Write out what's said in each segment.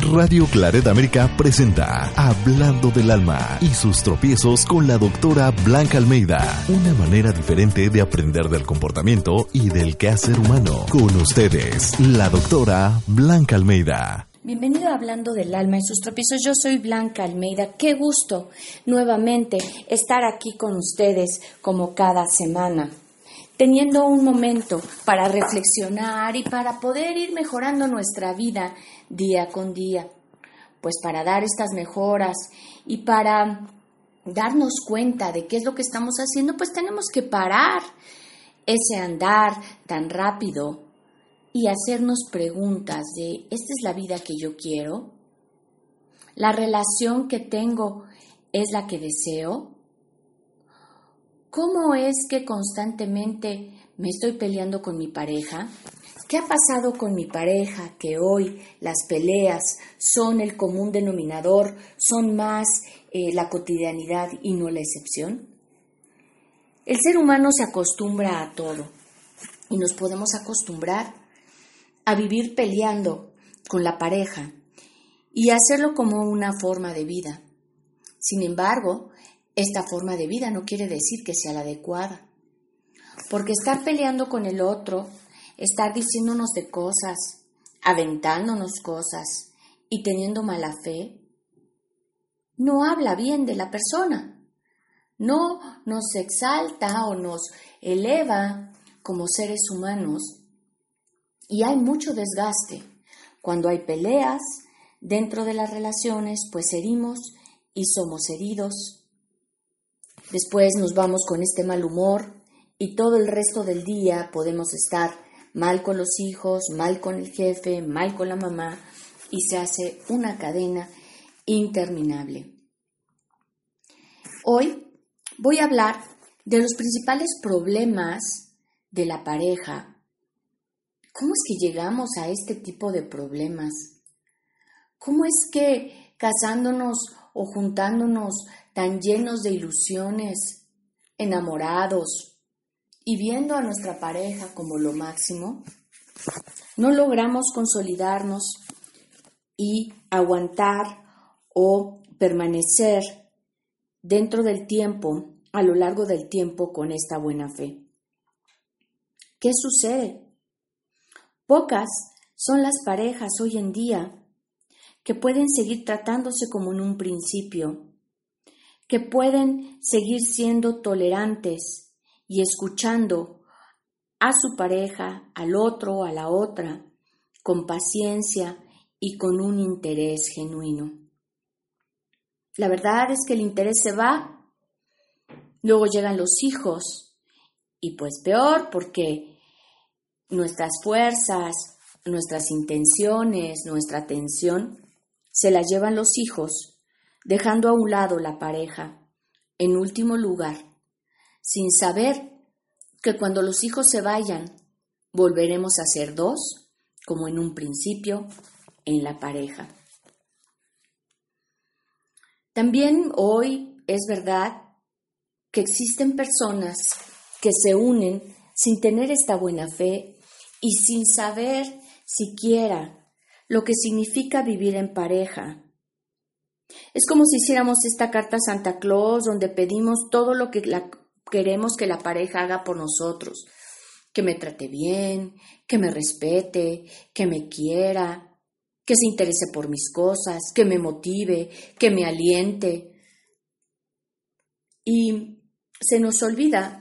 Radio Claret América presenta Hablando del Alma y sus tropiezos con la doctora Blanca Almeida. Una manera diferente de aprender del comportamiento y del quehacer humano. Con ustedes, la doctora Blanca Almeida. Bienvenido a Hablando del Alma y sus tropiezos. Yo soy Blanca Almeida. Qué gusto nuevamente estar aquí con ustedes como cada semana teniendo un momento para reflexionar y para poder ir mejorando nuestra vida día con día. Pues para dar estas mejoras y para darnos cuenta de qué es lo que estamos haciendo, pues tenemos que parar ese andar tan rápido y hacernos preguntas de, ¿esta es la vida que yo quiero? ¿La relación que tengo es la que deseo? ¿Cómo es que constantemente me estoy peleando con mi pareja? ¿Qué ha pasado con mi pareja que hoy las peleas son el común denominador, son más eh, la cotidianidad y no la excepción? El ser humano se acostumbra a todo y nos podemos acostumbrar a vivir peleando con la pareja y hacerlo como una forma de vida. Sin embargo, esta forma de vida no quiere decir que sea la adecuada. Porque estar peleando con el otro, estar diciéndonos de cosas, aventándonos cosas y teniendo mala fe, no habla bien de la persona. No nos exalta o nos eleva como seres humanos. Y hay mucho desgaste. Cuando hay peleas dentro de las relaciones, pues herimos y somos heridos Después nos vamos con este mal humor y todo el resto del día podemos estar mal con los hijos, mal con el jefe, mal con la mamá y se hace una cadena interminable. Hoy voy a hablar de los principales problemas de la pareja. ¿Cómo es que llegamos a este tipo de problemas? ¿Cómo es que casándonos o juntándonos tan llenos de ilusiones, enamorados y viendo a nuestra pareja como lo máximo, no logramos consolidarnos y aguantar o permanecer dentro del tiempo, a lo largo del tiempo, con esta buena fe. ¿Qué sucede? Pocas son las parejas hoy en día que pueden seguir tratándose como en un principio que pueden seguir siendo tolerantes y escuchando a su pareja, al otro, a la otra, con paciencia y con un interés genuino. La verdad es que el interés se va, luego llegan los hijos y pues peor porque nuestras fuerzas, nuestras intenciones, nuestra atención se la llevan los hijos dejando a un lado la pareja. En último lugar, sin saber que cuando los hijos se vayan, volveremos a ser dos, como en un principio, en la pareja. También hoy es verdad que existen personas que se unen sin tener esta buena fe y sin saber siquiera lo que significa vivir en pareja, es como si hiciéramos esta carta a Santa Claus donde pedimos todo lo que queremos que la pareja haga por nosotros. Que me trate bien, que me respete, que me quiera, que se interese por mis cosas, que me motive, que me aliente. Y se nos olvida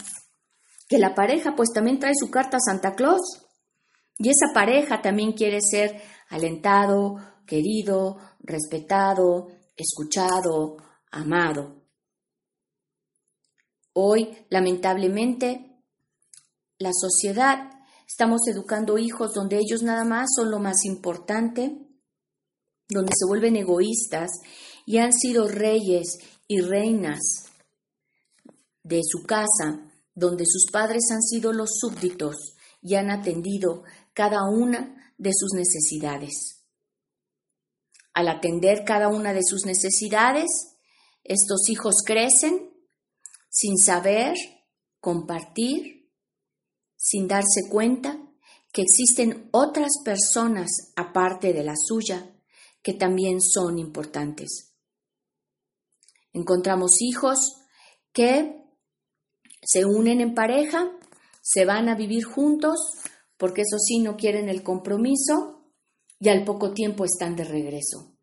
que la pareja pues también trae su carta a Santa Claus. Y esa pareja también quiere ser alentado, querido, respetado, escuchado, amado. Hoy, lamentablemente, la sociedad estamos educando hijos donde ellos nada más son lo más importante donde se vuelven egoístas y han sido reyes y reinas de su casa, donde sus padres han sido los súbditos y han atendido cada una de sus necesidades. Al atender cada una de sus necesidades, estos hijos crecen sin saber compartir, sin darse cuenta que existen otras personas aparte de la suya que también son importantes. Encontramos hijos que se unen en pareja, se van a vivir juntos, porque eso sí no quieren el compromiso y al poco tiempo están de regreso.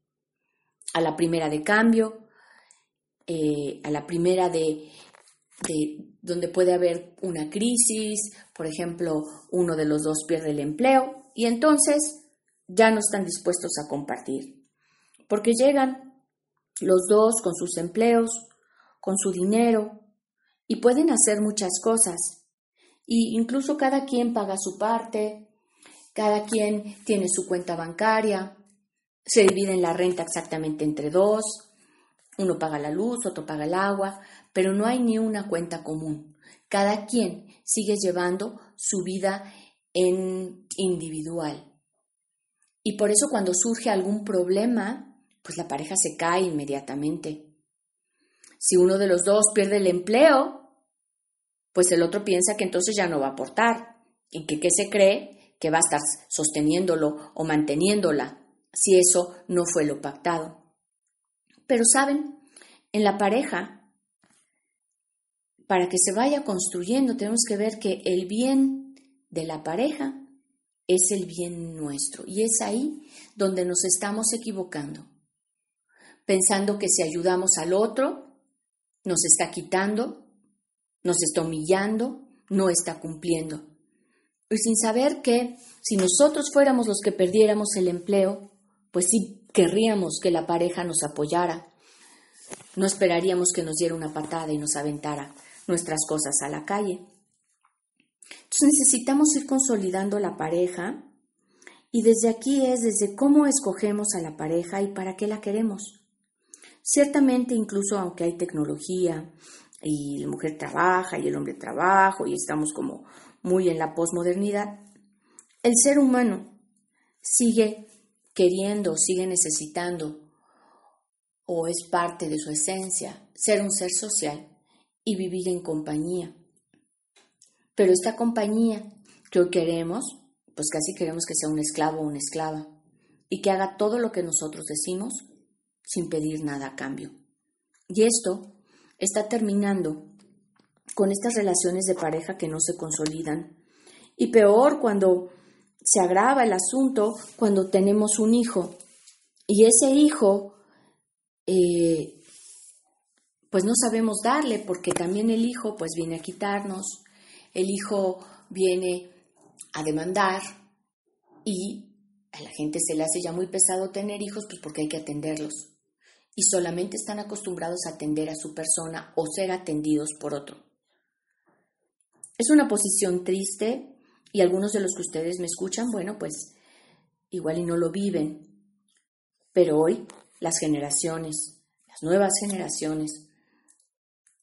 A la primera de cambio, eh, a la primera de, de donde puede haber una crisis, por ejemplo, uno de los dos pierde el empleo y entonces ya no están dispuestos a compartir, porque llegan los dos con sus empleos, con su dinero y pueden hacer muchas cosas. Y incluso cada quien paga su parte, cada quien tiene su cuenta bancaria, se dividen la renta exactamente entre dos, uno paga la luz, otro paga el agua, pero no hay ni una cuenta común. Cada quien sigue llevando su vida en individual. Y por eso cuando surge algún problema, pues la pareja se cae inmediatamente. Si uno de los dos pierde el empleo, pues el otro piensa que entonces ya no va a aportar y que se cree que va a estar sosteniéndolo o manteniéndola si eso no fue lo pactado. Pero saben, en la pareja, para que se vaya construyendo, tenemos que ver que el bien de la pareja es el bien nuestro. Y es ahí donde nos estamos equivocando, pensando que si ayudamos al otro, nos está quitando, nos está humillando, no está cumpliendo. Y sin saber que si nosotros fuéramos los que perdiéramos el empleo, pues sí querríamos que la pareja nos apoyara. No esperaríamos que nos diera una patada y nos aventara nuestras cosas a la calle. Entonces necesitamos ir consolidando la pareja y desde aquí es desde cómo escogemos a la pareja y para qué la queremos. Ciertamente, incluso aunque hay tecnología y la mujer trabaja y el hombre trabaja y estamos como muy en la posmodernidad, el ser humano sigue queriendo, sigue necesitando o es parte de su esencia ser un ser social y vivir en compañía. Pero esta compañía que hoy queremos, pues casi queremos que sea un esclavo o una esclava y que haga todo lo que nosotros decimos sin pedir nada a cambio. Y esto está terminando con estas relaciones de pareja que no se consolidan. Y peor cuando se agrava el asunto, cuando tenemos un hijo. Y ese hijo, eh, pues no sabemos darle, porque también el hijo pues viene a quitarnos, el hijo viene a demandar y a la gente se le hace ya muy pesado tener hijos, pues porque hay que atenderlos y solamente están acostumbrados a atender a su persona o ser atendidos por otro. Es una posición triste y algunos de los que ustedes me escuchan, bueno, pues igual y no lo viven, pero hoy las generaciones, las nuevas generaciones,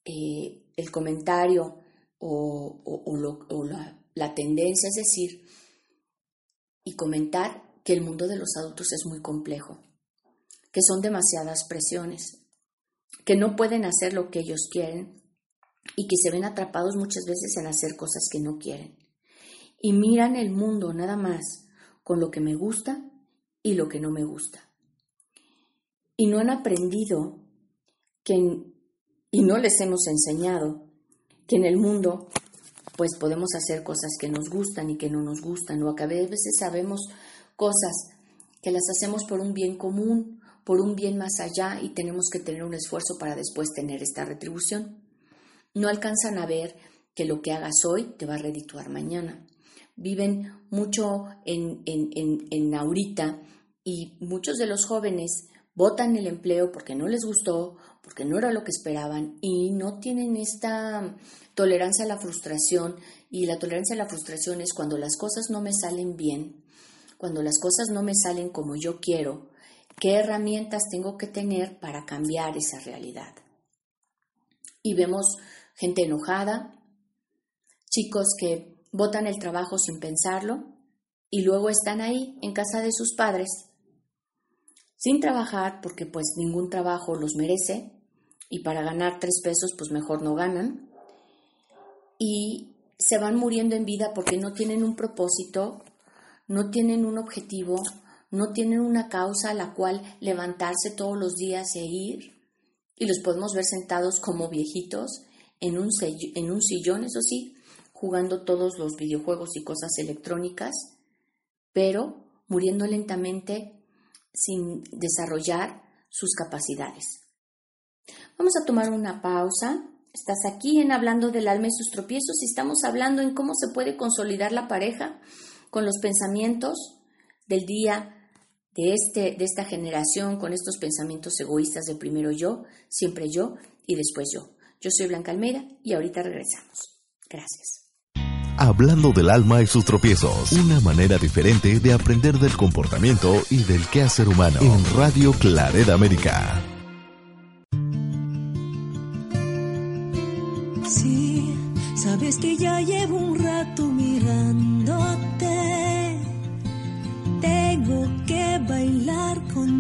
eh, el comentario o, la, la tendencia es decir y comentar que el mundo de los adultos es muy complejo que son demasiadas presiones, que no pueden hacer lo que ellos quieren y que se ven atrapados muchas veces en hacer cosas que no quieren. Y miran el mundo nada más con lo que me gusta y lo que no me gusta. Y no han aprendido que, y no les hemos enseñado que en el mundo pues podemos hacer cosas que nos gustan y que no nos gustan, o a veces sabemos cosas que las hacemos por un bien común por un bien más allá y tenemos que tener un esfuerzo para después tener esta retribución. No alcanzan a ver que lo que hagas hoy te va a redituar mañana. Viven mucho en, en, en, en ahorita y muchos de los jóvenes votan el empleo porque no les gustó, porque no era lo que esperaban y no tienen esta tolerancia a la frustración y la tolerancia a la frustración es cuando las cosas no me salen bien, cuando las cosas no me salen como yo quiero, qué herramientas tengo que tener para cambiar esa realidad. Y vemos gente enojada, chicos que botan el trabajo sin pensarlo y luego están ahí en casa de sus padres sin trabajar porque pues ningún trabajo los merece y para ganar tres pesos pues mejor no ganan y se van muriendo en vida porque no tienen un propósito, no tienen un objetivo, no tienen una causa a la cual levantarse todos los días e ir y los podemos ver sentados como viejitos en un, en un sillón, eso sí, jugando todos los videojuegos y cosas electrónicas, pero muriendo lentamente sin desarrollar sus capacidades. Vamos a tomar una pausa. Estás aquí en Hablando del alma y sus tropiezos y estamos hablando en cómo se puede consolidar la pareja con los pensamientos del día de, este, de esta generación, con estos pensamientos egoístas de primero yo, siempre yo y después yo. Yo soy Blanca Almeida y ahorita regresamos. Gracias. Hablando del alma y sus tropiezos. Una manera diferente de aprender del comportamiento y del quehacer humano. En Radio Claret América. Sí, sabes que ya llevo un rato mirándote.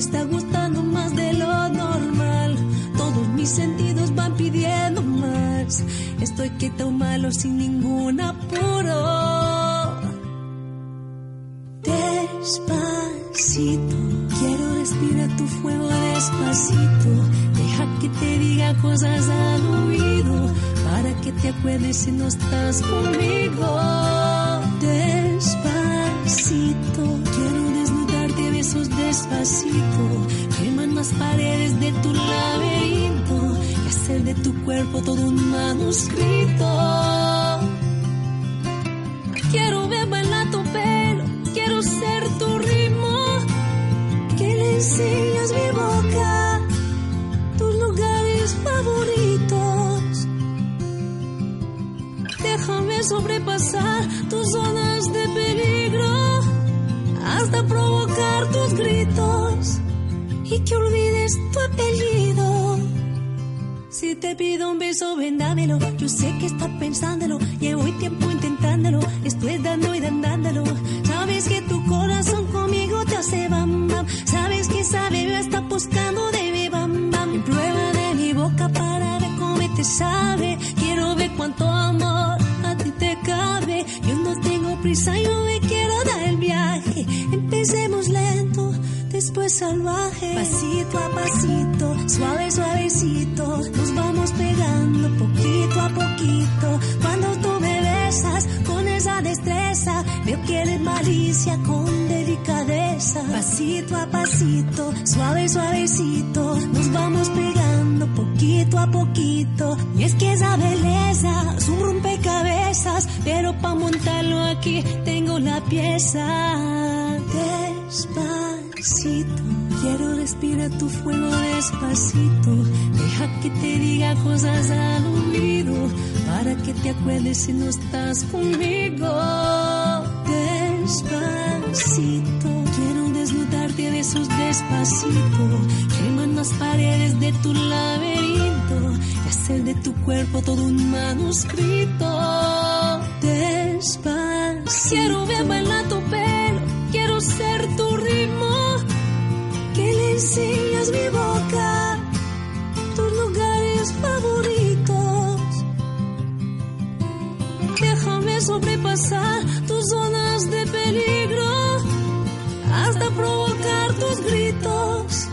Está gustando más de lo normal. Todos mis sentidos van pidiendo más. Estoy quieto malo sin ningún apuro. Despacito, quiero respirar tu fuego despacito. Deja que te diga cosas al oído para que te acuerdes si no estás conmigo. Despacito, quiero besos despacito. Quemar las paredes de tu laberinto y hacer de tu cuerpo todo un manuscrito. Quiero ver bailar tu pelo, quiero ser tu ritmo, que le enseñas mi boca, tus lugares favoritos. Déjame sobrepasar tus zonas de peligro, hasta provocar tus gritos y que olvides tu apellido. Si te pido un beso, ven dámelo. Yo sé que estás pensándolo. Llevo tiempo intentándolo. Estoy dando y dándolo. Sabes que tu corazón conmigo te hace bam bam. Sabes que esa bebé está buscando de mi bam bam. En prueba de mi boca para ver cómo te sabe. Quiero ver cuánto amor a ti te cabe. Yo no tengo prisa, yo Pasito a pasito, suave, suavecito, nos vamos pegando poquito a poquito. Cuando tú me besas con esa destreza, veo que eres malicia con delicadeza. Pasito a pasito, suave, suavecito, nos vamos pegando poquito a poquito. Y es que esa belleza es un rompecabezas, pero para montarlo aquí tengo la pieza. Quiero respirar tu fuego despacito. Deja que te diga cosas al oído para que te acuerdes si no estás conmigo. Despacito, quiero desnudarte de besos despacito. Queman las paredes de tu laberinto y hacer de tu cuerpo todo un manuscrito. Despacito, quiero ver bailar tu pelo, quiero ser tu ritmo. Enseñas mi boca, tus lugares favoritos. Déjame sobrepasar tus zonas de peligro hasta provocar tus gritos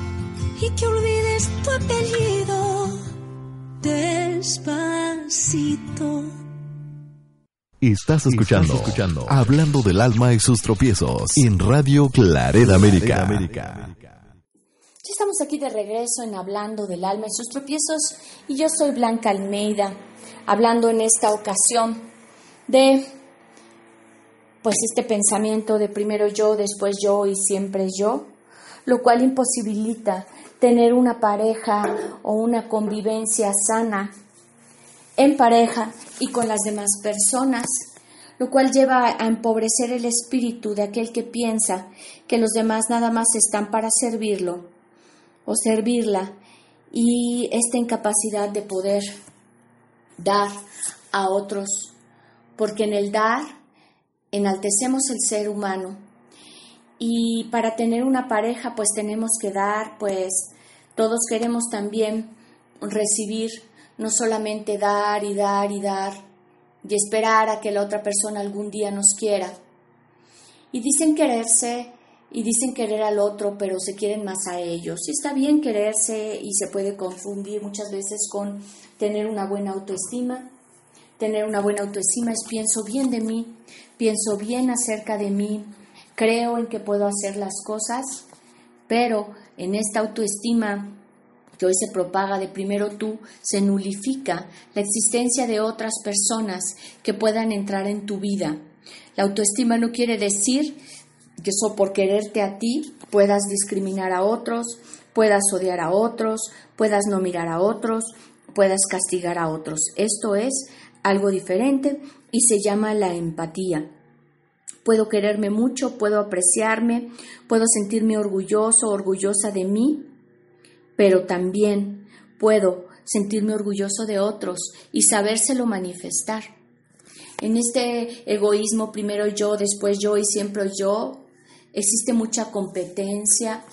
y que olvides tu apellido despacito. Estás escuchando, escuchando Hablando del alma y sus tropiezos en Radio Claret América. Ya estamos aquí de regreso en Hablando del alma y sus tropiezos y yo soy Blanca Almeida, hablando en esta ocasión de pues este pensamiento de primero yo, después yo y siempre yo, lo cual imposibilita tener una pareja o una convivencia sana en pareja y con las demás personas, lo cual lleva a empobrecer el espíritu de aquel que piensa que los demás nada más están para servirlo o servirla y esta incapacidad de poder dar a otros, porque en el dar enaltecemos el ser humano y para tener una pareja pues tenemos que dar, pues todos queremos también recibir no solamente dar y dar y dar y esperar a que la otra persona algún día nos quiera. Y dicen quererse y dicen querer al otro, pero se quieren más a ellos. Y está bien quererse y se puede confundir muchas veces con tener una buena autoestima. Tener una buena autoestima es pienso bien de mí, pienso bien acerca de mí, creo en que puedo hacer las cosas, pero en esta autoestima que hoy se propaga de primero tú, se nulifica la existencia de otras personas que puedan entrar en tu vida. La autoestima no quiere decir que eso por quererte a ti puedas discriminar a otros, puedas odiar a otros, puedas no mirar a otros, puedas castigar a otros. Esto es algo diferente y se llama la empatía. Puedo quererme mucho, puedo apreciarme, puedo sentirme orgulloso, orgullosa de mí, pero también puedo sentirme orgulloso de otros y sabérselo manifestar. En este egoísmo, primero yo, después yo y siempre yo, existe mucha competencia,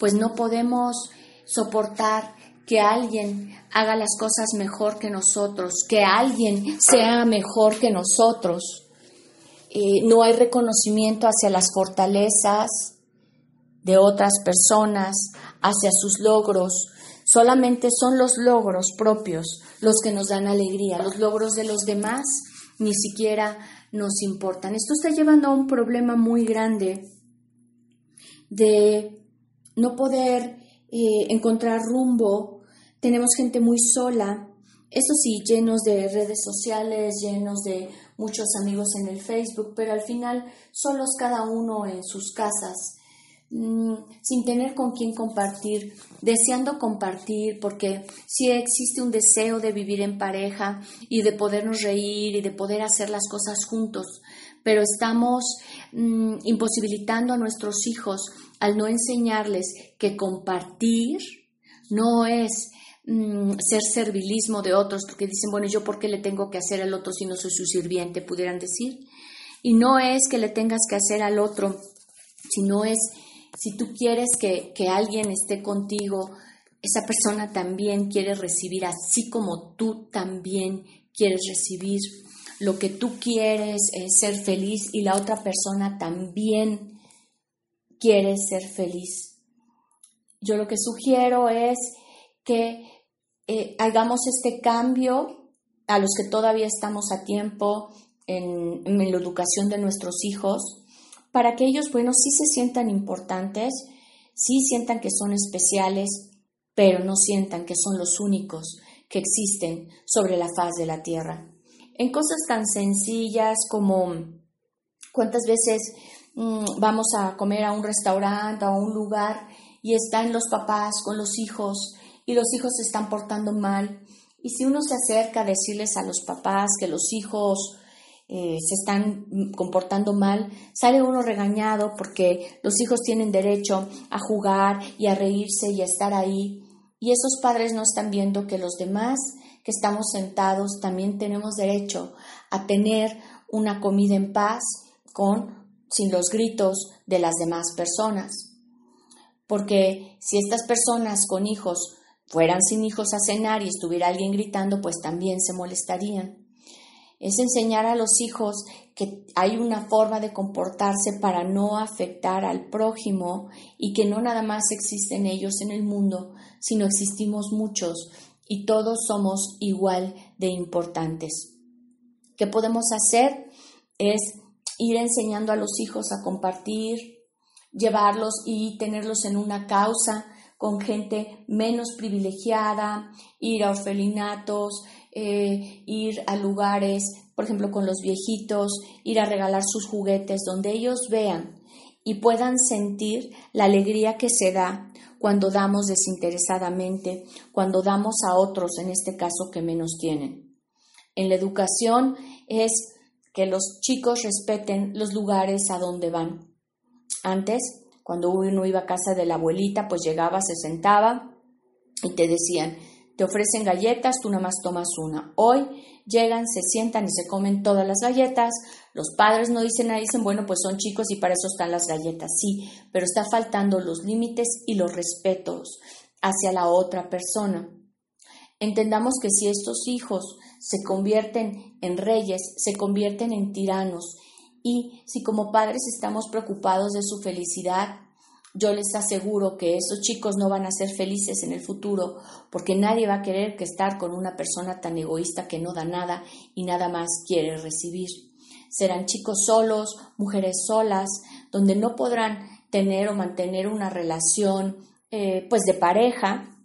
pues no podemos soportar que alguien haga las cosas mejor que nosotros, que alguien sea mejor que nosotros. Eh, no hay reconocimiento hacia las fortalezas de otras personas, hacia sus logros. Solamente son los logros propios los que nos dan alegría. Los logros de los demás ni siquiera nos importan. Esto está llevando a un problema muy grande de no poder eh, encontrar rumbo. Tenemos gente muy sola. Eso sí, llenos de redes sociales, llenos de muchos amigos en el Facebook, pero al final solos cada uno en sus casas Mm, sin tener con quién compartir, deseando compartir, porque si existe un deseo de vivir en pareja y de podernos reír y de poder hacer las cosas juntos, pero estamos mm, imposibilitando a nuestros hijos al no enseñarles que compartir no es mm, ser servilismo de otros, porque dicen, bueno, yo por qué le tengo que hacer al otro si no soy su sirviente, pudieran decir. Y no es que le tengas que hacer al otro, sino es si tú quieres que, alguien esté contigo, esa persona también quiere recibir, así como tú también quieres recibir. Lo que tú quieres es ser feliz y la otra persona también quiere ser feliz. Yo lo que sugiero es que eh, hagamos este cambio a los que todavía estamos a tiempo en, en la educación de nuestros hijos, para que ellos, bueno, sí se sientan importantes, sí sientan que son especiales, pero no sientan que son los únicos que existen sobre la faz de la tierra. En cosas tan sencillas como cuántas veces mm, vamos a comer a un restaurante o a un lugar y están los papás con los hijos y los hijos se están portando mal. Y si uno se acerca a decirles a los papás que los hijos eh, se están comportando mal, sale uno regañado porque los hijos tienen derecho a jugar y a reírse y a estar ahí. Y esos padres no están viendo que los demás que estamos sentados también tenemos derecho a tener una comida en paz con sin los gritos de las demás personas. Porque si estas personas con hijos fueran sin hijos a cenar y estuviera alguien gritando, pues también se molestarían es enseñar a los hijos que hay una forma de comportarse para no afectar al prójimo y que no nada más existen ellos en el mundo, sino existimos muchos y todos somos igual de importantes. ¿Qué podemos hacer? Es ir enseñando a los hijos a compartir, llevarlos y tenerlos en una causa con gente menos privilegiada, ir a orfelinatos, eh, ir a lugares, por ejemplo, con los viejitos, ir a regalar sus juguetes, donde ellos vean y puedan sentir la alegría que se da cuando damos desinteresadamente, cuando damos a otros, en este caso, que menos tienen. En la educación es que los chicos respeten los lugares a donde van. Antes, cuando uno iba a casa de la abuelita, pues llegaba, se sentaba y te decían, te ofrecen galletas, tú nada más tomas una. Hoy llegan, se sientan y se comen todas las galletas. Los padres no dicen nada, dicen, bueno, pues son chicos y para eso están las galletas. Sí, pero está faltando los límites y los respetos hacia la otra persona. Entendamos que si estos hijos se convierten en reyes, se convierten en tiranos, y si como padres estamos preocupados de su felicidad, yo les aseguro que esos chicos no van a ser felices en el futuro porque nadie va a querer que estar con una persona tan egoísta que no da nada y nada más quiere recibir. Serán chicos solos, mujeres solas, donde no podrán tener o mantener una relación eh, pues de pareja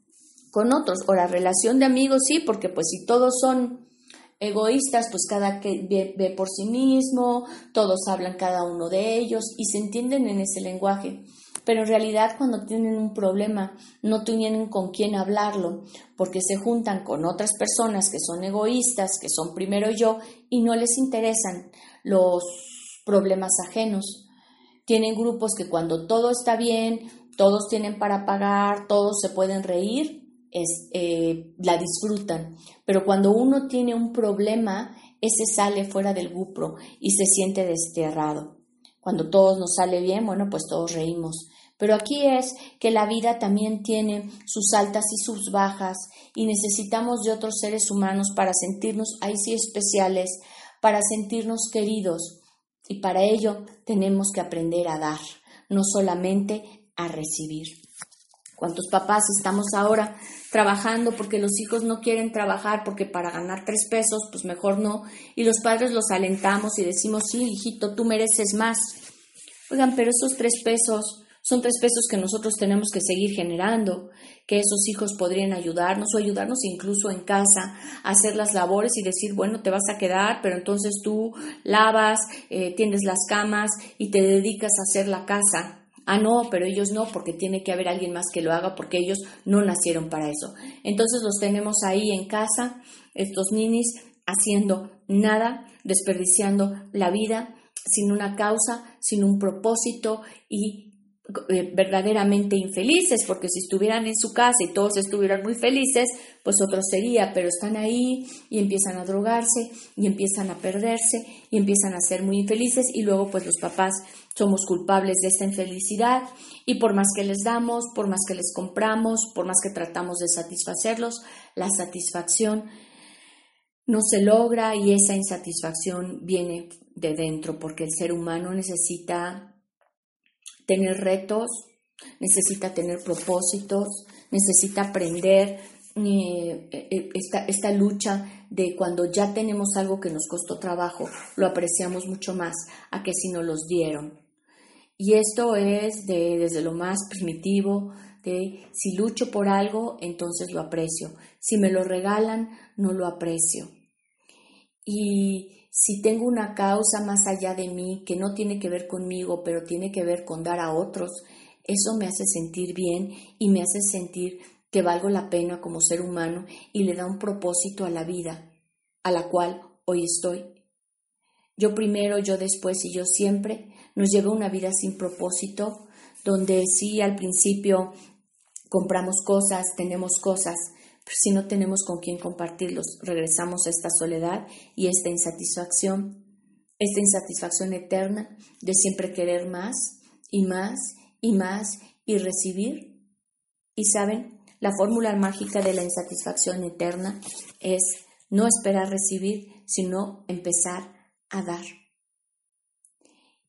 con otros o la relación de amigos sí, porque pues si todos son egoístas, pues cada que ve, ve, por sí mismo, todos hablan cada uno de ellos y se entienden en ese lenguaje pero en realidad cuando tienen un problema no tienen con quién hablarlo, porque se juntan con otras personas que son egoístas, que son primero yo, y no les interesan los problemas ajenos. Tienen grupos que cuando todo está bien, todos tienen para pagar, todos se pueden reír, es, eh, la disfrutan, pero cuando uno tiene un problema, ese sale fuera del grupo y se siente desterrado. Cuando todos nos sale bien, bueno, pues todos reímos. Pero aquí es que la vida también tiene sus altas y sus bajas y necesitamos de otros seres humanos para sentirnos ahí sí especiales, para sentirnos queridos. Y para ello tenemos que aprender a dar, no solamente a recibir. ¿Cuántos papás estamos ahora trabajando porque los hijos no quieren trabajar porque para ganar tres pesos, pues mejor no? Y los padres los alentamos y decimos, sí, hijito, tú mereces más. Oigan, pero esos tres pesos son tres pesos que nosotros tenemos que seguir generando, que esos hijos podrían ayudarnos o ayudarnos incluso en casa a hacer las labores y decir, bueno, te vas a quedar, pero entonces tú lavas, eh, tiendes las camas y te dedicas a hacer la casa. Ah, no, pero ellos no, porque tiene que haber alguien más que lo haga, porque ellos no nacieron para eso. Entonces los tenemos ahí en casa, estos ninis, haciendo nada, desperdiciando la vida sin una causa, sin un propósito y verdaderamente infelices, porque si estuvieran en su casa y todos estuvieran muy felices, pues otro sería, pero están ahí y empiezan a drogarse y empiezan a perderse y empiezan a ser muy infelices y luego pues los papás somos culpables de esta infelicidad y por más que les damos, por más que les compramos, por más que tratamos de satisfacerlos, la satisfacción no se logra y esa insatisfacción viene de dentro porque el ser humano necesita tener retos, necesita tener propósitos, necesita aprender eh, eh, esta, esta lucha de cuando ya tenemos algo que nos costó trabajo, lo apreciamos mucho más a que si nos los dieron. Y esto es de, desde lo más primitivo, de si lucho por algo, entonces lo aprecio. Si me lo regalan, no lo aprecio. Y si tengo una causa más allá de mí que no tiene que ver conmigo, pero tiene que ver con dar a otros, eso me hace sentir bien y me hace sentir que valgo la pena como ser humano y le da un propósito a la vida, a la cual hoy estoy. Yo primero, yo después y yo siempre nos lleva una vida sin propósito, donde sí al principio compramos cosas, tenemos cosas, si no tenemos con quién compartirlos, regresamos a esta soledad y esta insatisfacción, esta insatisfacción eterna de siempre querer más y más y más y recibir. Y saben, la fórmula mágica de la insatisfacción eterna es no esperar recibir, sino empezar a dar.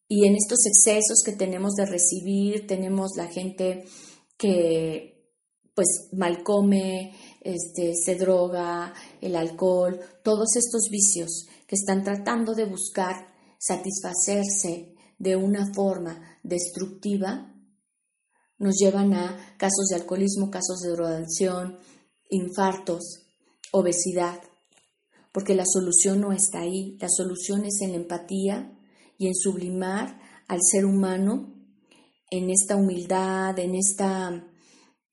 Y en estos excesos que tenemos de recibir, tenemos la gente que pues mal come, este, se droga, el alcohol, todos estos vicios que están tratando de buscar satisfacerse de una forma destructiva, nos llevan a casos de alcoholismo, casos de drogadicción, infartos, obesidad, porque la solución no está ahí, la solución es en la empatía y en sublimar al ser humano en esta humildad, en este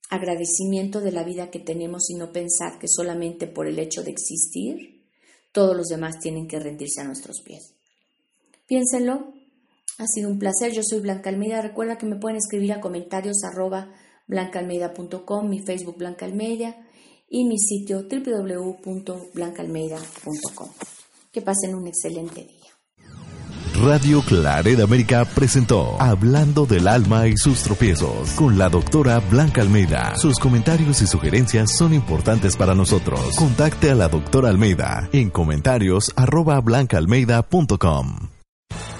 agradecimiento de la vida que tenemos y no pensar que solamente por el hecho de existir, todos los demás tienen que rendirse a nuestros pies. Piénsenlo, ha sido un placer, yo soy Blanca Almeida, recuerda que me pueden escribir a comentarios arroba blancaalmeida.com, mi Facebook Blanca Almeida y mi sitio www.blancaalmeida.com. Que pasen un excelente día. Radio Claret América presentó Hablando del alma y sus tropiezos con la doctora Blanca Almeida. Sus comentarios y sugerencias son importantes para nosotros. Contacte a la doctora Almeida en comentarios arroba blancaalmeida.com.